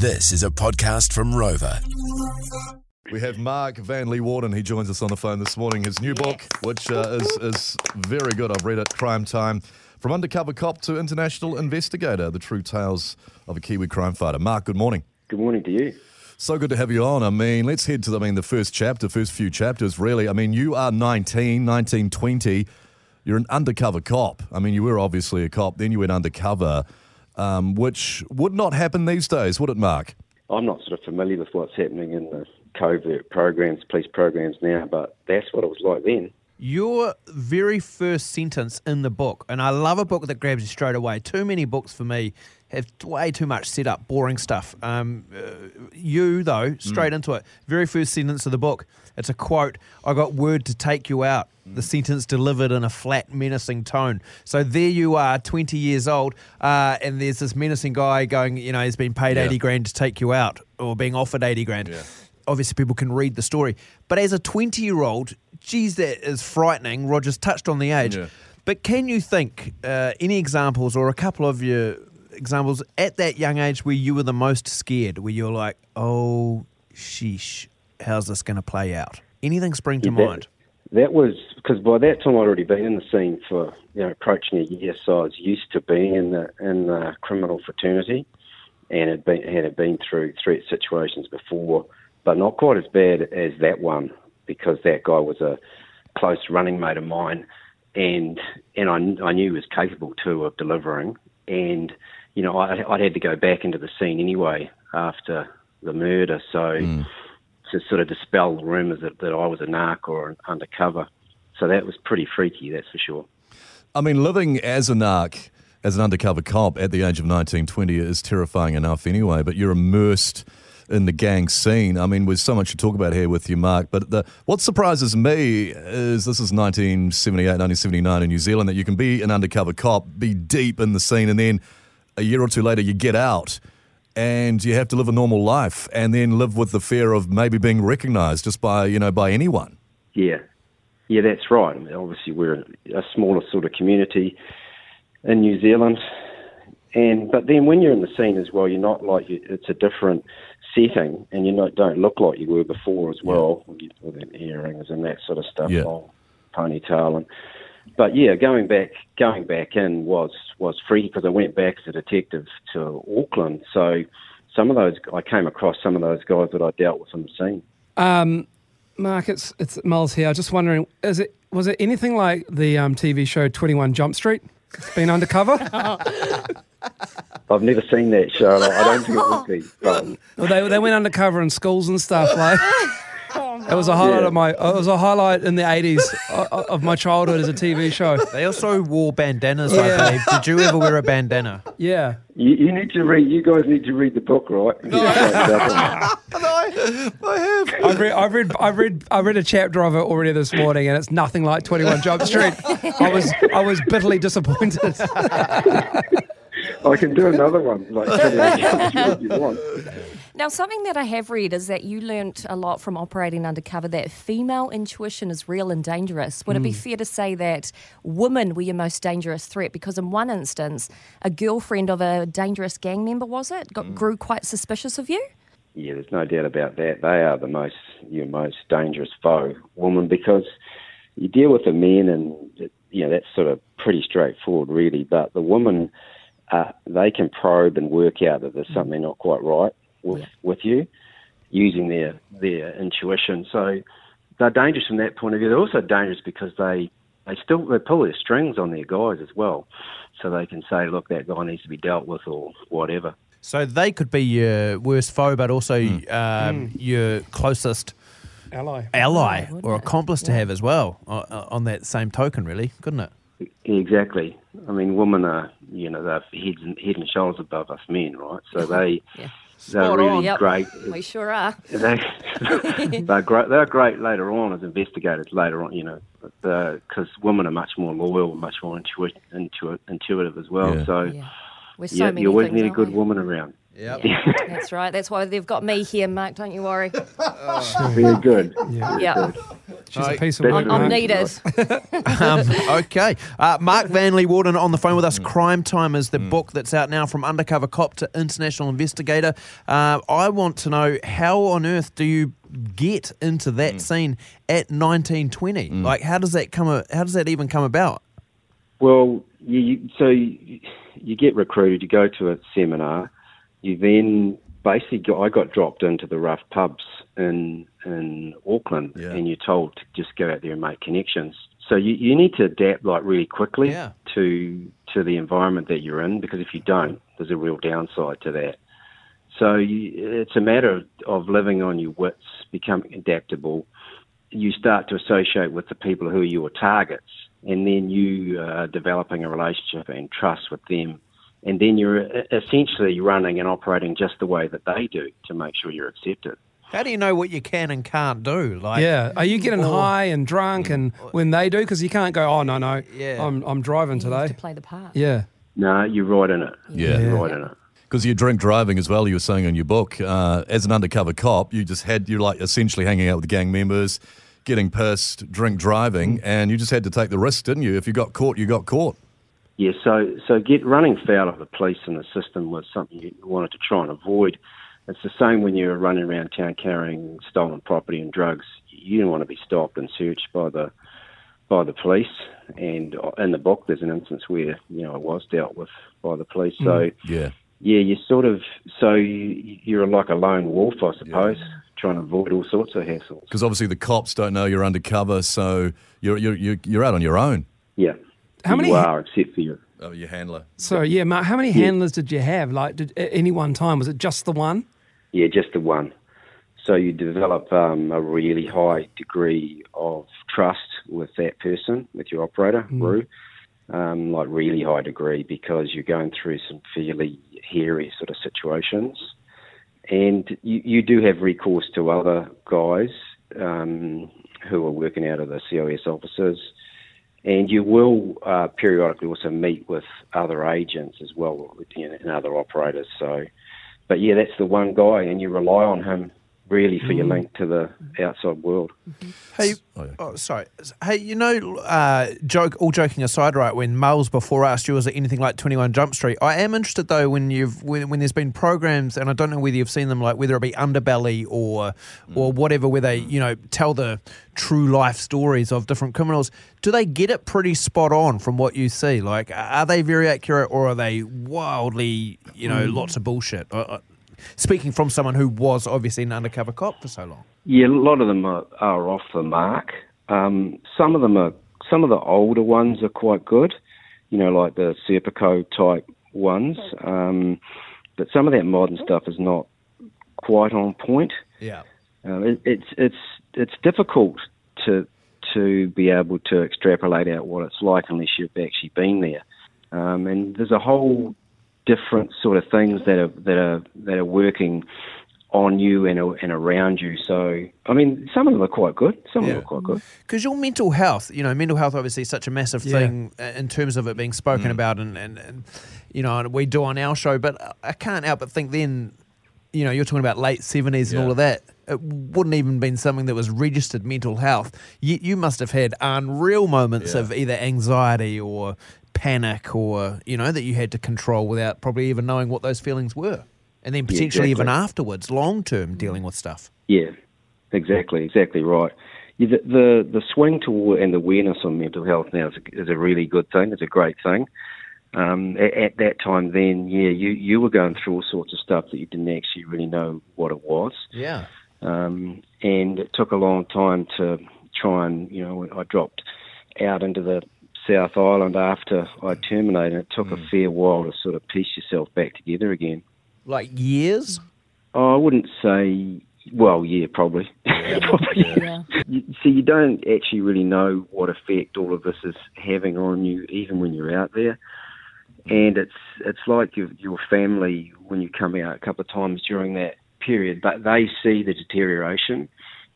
This is a podcast from Rover. We have Mark Van Leewarden. He joins us on the phone this morning. His new book, which uh, is, is very good. I've read it, Crime Time. From undercover cop to international investigator, the true tales of a Kiwi crime fighter. Mark, good morning. Good morning to you. So good to have you on. I mean, let's head to, I mean, the first chapter, first few chapters, really. I mean, you are 19, 19, 20. You're an undercover cop. I mean, you were obviously a cop, then you went undercover, um, which would not happen these days, would it, Mark? I'm not sort of familiar with what's happening in the covert programs, police programs now, but that's what it was like then. Your very first sentence in the book, and I love a book that grabs you straight away. Too many books for me have way too much setup, boring stuff. Um, uh, you, though, straight into it. Very first sentence of the book, it's a quote I got word to take you out. The sentence delivered in a flat, menacing tone. So there you are, 20 years old, uh, and there's this menacing guy going, you know, he's been paid Yeah. 80 grand to take you out, or being offered 80 grand obviously people can read the story. But as a 20 year old, geez, that is frightening. Roger's touched on the age. Yeah. But can you think uh, any examples or a couple of your examples at that young age where you were the most scared, where you're like, oh, sheesh, how's this going to play out? Anything spring to Yeah, that- mind? That was because by that time I'd already been in the scene for you know approaching a year, so I was used to being in the in the criminal fraternity, and had been had been through threat situations before, but not quite as bad as that one because that guy was a close running mate of mine, and and I, I knew he was capable too of delivering, and you know I, I'd had to go back into the scene anyway after the murder, so mm. to sort of dispel the rumours that, that I was a narc or an undercover. So that was pretty freaky, that's for sure. I mean, living as a narc, as an undercover cop at the age of 19, 20 is terrifying enough anyway, but you're immersed in the gang scene. I mean, there's so much to talk about here with you, Mark, but the, what surprises me is this is 1978, 1979 in New Zealand, that you can be an undercover cop, be deep in the scene, and then a year or two later you get out and you have to live a normal life and then live with the fear of maybe being recognized just by, you know, by anyone. Yeah, yeah, that's right. I mean, obviously, we're a smaller sort of community in New Zealand, and but then when you're in the scene as well, you're not like you, it's a different setting, and you not, don't look like you were before as well, with your- with earrings and that sort of stuff, Yeah. long ponytail, and but yeah, going back going back in was was free because I went back as a detective to Auckland, so. Some of those, I came across some of those guys that I dealt with on the scene. Um, Mark, it's it's Miles here. I was just wondering, is it was it anything like the um, TV show Twenty One Jump Street? Been undercover? I've never seen that show. I I don't think it would be. But well, they they went undercover in schools and stuff. Like it was a highlight Yeah. of my. It was a highlight in the eighties uh, uh, of my childhood as a TV show. They also wore bandanas, Yeah. I believe. Did you ever wear a bandana? Yeah. you, you need to read. You guys need to read the book, right? I, I have. I've read, I've read, I've read, I read a chapter of it already this morning, and it's nothing like Twenty One Jump Street. I was, I was bitterly disappointed. I can do another one. Like if you want. Now, something that I have read is that you learnt a lot from operating undercover that female intuition is real and dangerous. Would it be hmm. fair to say that women were your most dangerous threat? Because in one instance, a girlfriend of a dangerous gang member, was it, got, hmm. grew quite suspicious of you? Yeah, there's no doubt about that. They are the most your most dangerous foe, woman, because you deal with the men, and you know that's sort of pretty straightforward, really. But the woman, uh, they can probe and work out that there's hmm. something not quite right with with you, using their their intuition. So they're dangerous from that point of view. They're also dangerous because they they still they pull their strings on their guys as well, so they can say, look, that guy needs to be dealt with or whatever. So they could be your worst foe, but also um, your closest Ally. ally wouldn't or it? accomplice to have as well on that same token, really, couldn't it? Exactly. I mean, women are, you know, they're heads and, head and shoulders above us men, right? So they, Yeah. They're really on. Yep. great. We sure are. They, they're great. They're great later on as investigators. Later on, you know, because uh, women are much more loyal, much more intuit, intuit, intuitive as well. Yeah. So Yeah. We're so yeah, you always things, need a good woman around. Yep. Yeah, that's right. That's why they've got me here, Mark. Don't you worry. Very good. Yeah. She's I- a piece of That's work. really I'm needed. um, okay. Uh, Mark Van Leewarden on the phone with us. Mm. Crime Time is the book that's out now from undercover cop to international investigator. Uh, I want to know how on earth do you get into that Mm. scene at 1920? Like, how does that come? How does that even come about? Well, you, you, so you, you get recruited, you go to a seminar, you then basically go, I got dropped into the rough pubs in in Auckland, Yeah. and you're told to just go out there and make connections. So you, you need to adapt like really quickly Yeah. to to the environment that you're in, because if you don't, there's a real downside to that. So you, it's a matter of, of living on your wits, becoming adaptable. You start to associate with the people who are your targets, and then you are developing a relationship and trust with them. And then you're e- essentially running and operating just the way that they do to make sure you're accepted. How do you know what you can and can't do? Like, Yeah, are you getting Or- high and drunk and when they do? Because you can't go, oh no no, Yeah. I'm I'm driving You have today. to play the part. Yeah, No, you're right in it. Yeah. You're right in it. Because you drink driving as well, you were saying in your book. Uh, as an undercover cop, you just had, you're like essentially hanging out with gang members, getting pissed, drink driving, and you just had to take the risk, didn't you? If you got caught, you got caught. Yeah, so so get running foul of the police and the system was something you wanted to try and avoid. It's the same when you're running around town carrying stolen property and drugs. You don't want to be stopped and searched by the by the police. And uh, in the book, there's an instance where you know I was dealt with by the police. So mm. Yeah. yeah, you sort of so you, you're like a lone wolf, I suppose, trying to avoid all sorts of hassles. Because obviously the cops don't know you're undercover, so you're, you're, you're, you're out on your own. Yeah, How many you ha- are except for your Oh, your handler. So yeah, Mark, how many handlers did you have? Like, did, at any one time was it just the one? Yeah, just the one. So you develop um, a really high degree of trust with that person, with your operator, Roo, um, like really high degree because you're going through some fairly hairy sort of situations. And you, you do have recourse to other guys um, who are working out of the COS offices. And you will uh, periodically also meet with other agents as well and other operators. So, but yeah, that's the one guy, and you rely on him really for your link to the outside world. Hey, Oh, oh, sorry. Hey, you know, uh, joke. All joking aside, right? When Miles before asked you, was it anything like Twenty One Jump Street? I am interested though when you've when, when there's been programs, and I don't know whether you've seen them, like whether it be Underbelly or or whatever, where they you know tell the true life stories of different criminals. Do they get it pretty spot on from what you see? Like, are they very accurate, or are they wildly, you know, lots of bullshit? Uh, uh, Speaking from someone who was obviously an undercover cop for so long. Yeah, a lot of them are, are off the mark. Um, some of them are. Some of the older ones are quite good. You know, like the Serpico type ones. Um, but some of that modern stuff is not quite on point. Yeah. Um, it, it's it's it's difficult to to be able to extrapolate out what it's like unless you've actually been there. Um, and there's a whole different sort of things that are that are that are working on you and and around you. So I mean, some of them are quite good. Some of them are quite good. Because your mental health, you know, mental health obviously is such a massive Yeah. thing uh, in terms of it being spoken about, and, and, and you know, we do on our show. But I can't help but think then, you know, you're talking about late seventies and Yeah. all of that. It wouldn't even been something that was registered mental health. You, you must have had unreal moments Yeah. of either anxiety or panic, or you know, that you had to control without probably even knowing what those feelings were, and then potentially even exactly. afterwards, long term dealing with stuff. Yeah, exactly, exactly right. Yeah, the, the the swing toward and the awareness on mental health now is a, is a really good thing. It's a great thing. Um, at, at that time, then, yeah, you you were going through all sorts of stuff that you didn't actually really know what it was. Yeah. um, and it took a long time to try and you know I dropped out into the South Island after I terminated. It took a hmm. fair while to sort of piece yourself back together again. Like years. Oh, I wouldn't say. Well, yeah, probably. probably. Yeah. You, see, you don't actually really know what effect all of this is having on you, even when you're out there. Hmm. And it's it's like your your family when you come out a couple of times during that period, but they see the deterioration,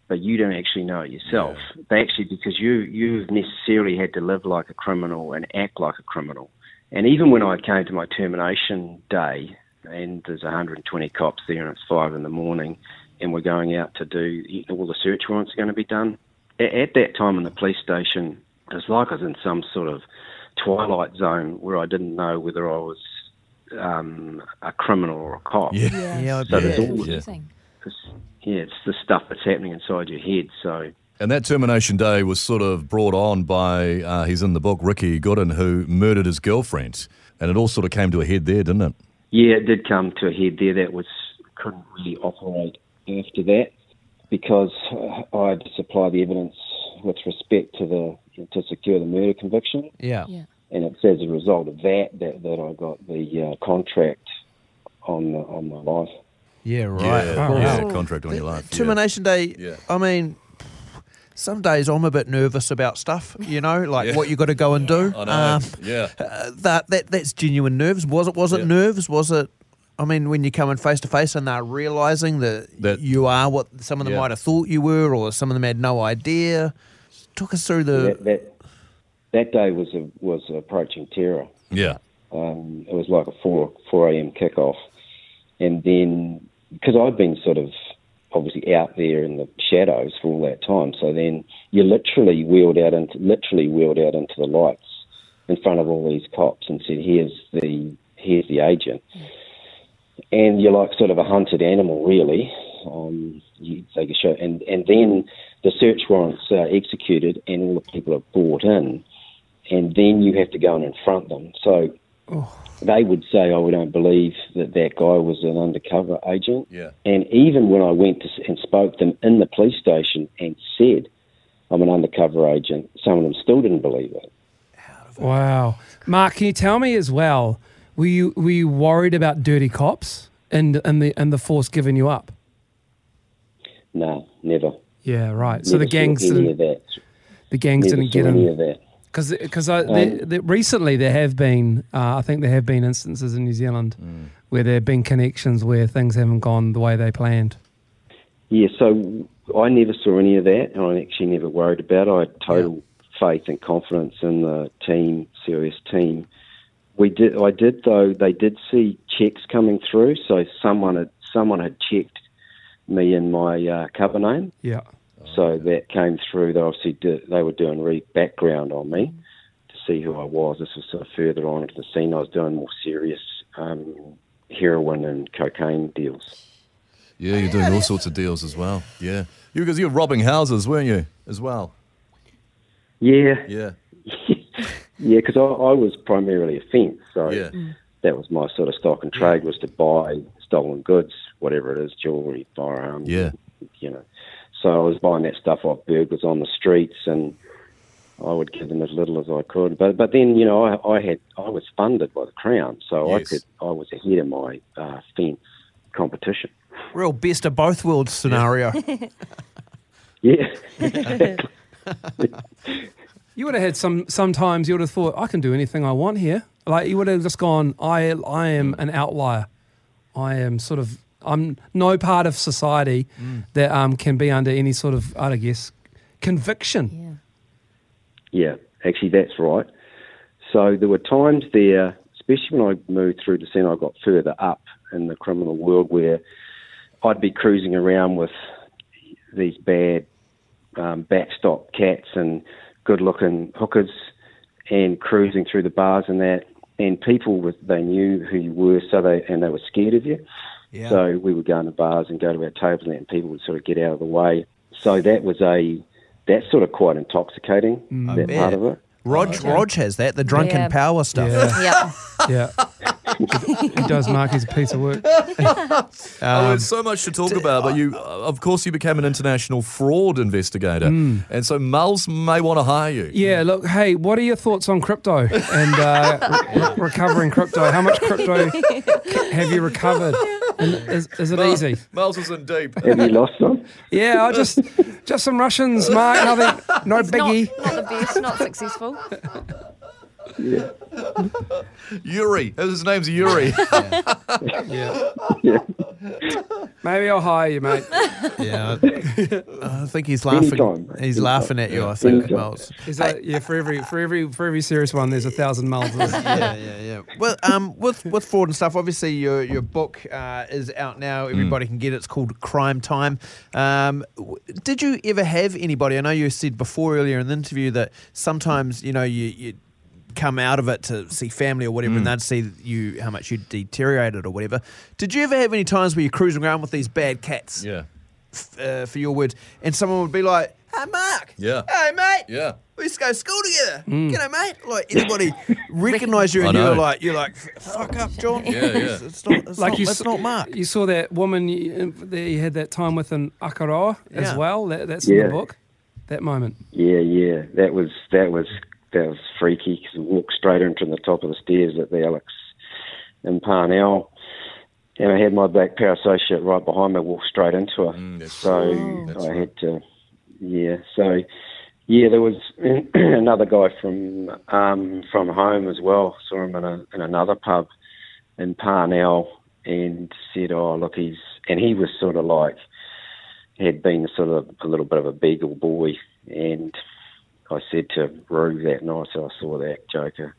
but you don't actually know it yourself. They actually because you you've necessarily had to live like a criminal and act like a criminal. And even when I came to my termination day, and there's 120 cops there, and it's five in the morning, and we're going out to do all the search warrants are going to be done. at that time in the police station, it was like I was in some sort of twilight zone where I didn't know whether I was um, a criminal or a cop. Yeah. Yeah, Yeah, So bet. there's all- confusing. 'Cause, yeah, it's the stuff that's happening inside your head. So And that termination day was sort of brought on by, uh, he's in the book, Ricky Gooden, who murdered his girlfriend. And it all sort of came to a head there, didn't it? Yeah, it did come to a head there. That was couldn't really operate after that because uh, I had to supply the evidence with respect to the to secure the murder conviction, Yeah. Yeah. and it's as a result of that that, that I got the uh, contract on the, on my life. Yeah, right. Yeah, Oh, yeah, wow. contract on your life. yeah. Termination day. Yeah. I mean, some days I'm a bit nervous about stuff. You know, like Yeah. what you got to go and do. I know. Um, yeah. uh, that that that's genuine nerves. Was it? Was it Yeah. nerves? Was it? I mean, when you come in face to face and they're realizing that, That- you are what some of them Yeah. might have thought you were, or some of them had no idea. Talk us through the. that, that that day was a, was approaching terror. Yeah. Um, it was like a four four a.m. kickoff, and then because I'd been sort of obviously out there in the shadows for all that time, so then you literally wheeled out into literally wheeled out into the lights in front of all these cops and said, "Here's the here's the agent," and you're like sort of a hunted animal, really. Um, you take a shot, and and then the search warrants are executed, and all the people are brought in, and then you have to go and confront them. So Oh. they would say, "Oh, we don't believe that that guy was an undercover agent." Yeah. And even when I went to, and spoke to them in the police station and said, "I'm an undercover agent," some of them still didn't believe it. Wow. Mark, can you tell me as well, were you were you worried about dirty cops and and the and the force giving you up? No, never. Yeah, right. So the Never saw gangs any of didn't that. the gangs Never didn't saw get any in of that. Because because recently there have been uh, I think there have been instances in New Zealand where there have been connections where things haven't gone the way they planned. Yeah, so I never saw any of that, and I actually never worried about it. I had total faith and confidence in the team, serious team. We did, I did though. They did see checks coming through, so someone had someone had checked me and my uh, cover name, Yeah. So that came through. They obviously did, they were doing re background on me to see who I was. This was sort of further on into the scene. I was doing more serious um, heroin and cocaine deals. Yeah, you're doing all sorts of deals as well. Yeah. You because you were robbing houses, weren't you? As well. Yeah, Yeah. Yeah, because I, I was primarily a fence, so Yeah. that was my sort of stock and trade was to buy stolen goods, whatever it is, jewellery, firearms. Yeah. You know, so I was buying that stuff off burglars on the streets, and I would give them as little as I could. But but then you know I, I had I was funded by the crown, so I could I was ahead of my uh, fence competition. Real best of both worlds scenario. Yeah, You would have had some. Sometimes you would have thought, I can do anything I want here. Like you would have just gone, I, I am an outlier. I am sort of, I'm no part of society that um, can be under any sort of, I guess, conviction. Yeah. Yeah, actually, that's right. So there were times there, especially when I moved through the scene, I got further up in the criminal world where I'd be cruising around with these bad um, backstop cats and good-looking hookers and cruising through the bars and that. And people, was, they knew who you were, so they and they were scared of you. Yeah. So we would go into bars and go to our tables and people would sort of get out of the way. So that was a that's sort of quite intoxicating. I that bet. part of it. Rog, Rog has that, the drunken Yeah. power stuff. Yeah, Yeah. yeah. he does, Mark. He's a piece of work. oh, Um, there's so much to talk about, but you, uh, of course, you became an international fraud investigator, and so Mulls may want to hire you. Yeah, look, hey, what are your thoughts on crypto and uh, re- recovering crypto? How much crypto have you recovered? And is, is it easy? Mulls is in deep. Have you lost some? Yeah, I just just some Russians, Mark. Nothing, no Not, biggie. not the best, not successful. Yeah. Yuri, his name's Yuri. Yeah. yeah. Maybe I'll hire you, mate. Yeah, I think he's laughing. Anytime. He's Anytime. laughing at you. I think, Anytime. Miles. Is that, yeah, for every for every for every serious one, there's a thousand miles. yeah, yeah, yeah. Well, um, with with fraud and stuff, obviously your your book uh, is out now. Everybody can get it. It's called Crime Time. Um, w- did you ever have anybody? I know you said before earlier in the interview that sometimes you know you. you come out of it to see family or whatever and mm. they'd see you how much you deteriorated or whatever did you ever have any times where you're cruising around with these bad cats Yeah. f- uh, for your words and someone would be like hey mark Yeah. hey mate Yeah. we used to go to school together. Mm. You know, mate. Like anybody recognise you I and you're like, you're like, fuck up, John. Yeah, yeah. It's, it's not, it's like not, you, that's s- not Mark. You saw that woman you, uh, that you had that time with in Akaroa as well. That, that's in the book. That moment. Yeah, yeah, that was that was that was freaky because we walked straight into the top of the stairs at the Alex in Parnell, and I had my black power associate right behind me, walked straight into her. Mm, so right. I right. had to, yeah. So yeah, there was another guy from um, from home as well. Saw him in a in another pub in Parnell, and said, "Oh, look, he's," and he was sort of like had been sort of a little bit of a beagle boy, and I said to Rue that night, so I saw that Joker,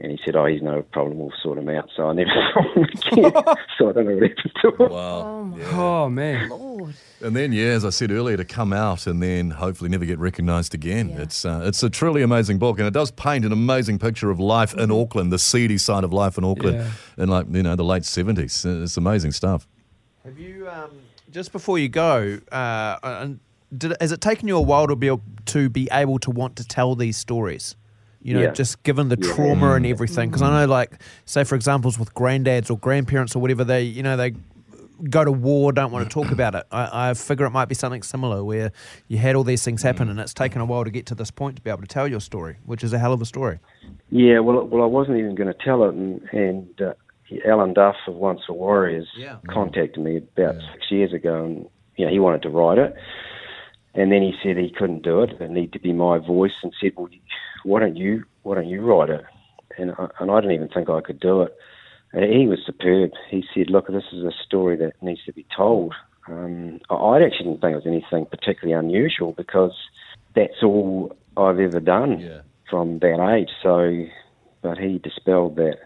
and he said, "Oh, he's no problem. We'll sort him out." So I never saw him again. so I don't know what happened to him. Wow. Oh my Oh man. lord. And then, yeah, as I said earlier, to come out and then hopefully never get recognised again. Yeah. It's uh, it's a truly amazing book, and it does paint an amazing picture of life in Auckland, the seedy side of life in Auckland, Yeah. in like you know the late seventies. It's amazing stuff. Have you um, just before you go? Uh, and did, has it taken you a while to be able, to be able to want to tell these stories? You know, Yeah. just given the Yeah. trauma and everything. Because I know, like, say for examples with granddads or grandparents or whatever, they you know they go to war, don't want to talk about it. I, I figure it might be something similar where you had all these things happen and it's taken a while to get to this point to be able to tell your story, which is a hell of a story. Yeah, well, well, I wasn't even going to tell it, and, and uh, Alan Duff of Once Were Warriors Yeah. contacted me about six years ago, and you know he wanted to write it, and then he said he couldn't do it; it needed to be my voice, and said, "Well, why don't you why don't you write it?" And I, and I didn't even think I could do it. And he was superb. He said, "Look, this is a story that needs to be told." Um, I I actually didn't think it was anything particularly unusual because that's all I've ever done Yeah. from that age. So, but he dispelled that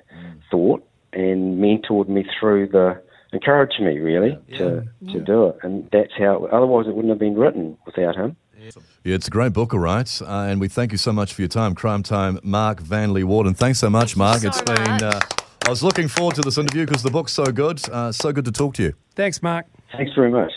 thought and mentored me through the, encouraged me really to to do it, and that's how. Otherwise, it wouldn't have been written without him. Yeah, it's a great book, all right. Uh, and we thank you so much for your time, Crime Time, Mark Van Leewarden. Thanks so much, Mark. so It's been. Uh, I was looking forward to this interview because the book's so good. Uh, so good to talk to you. Thanks, Mark. Thanks very much.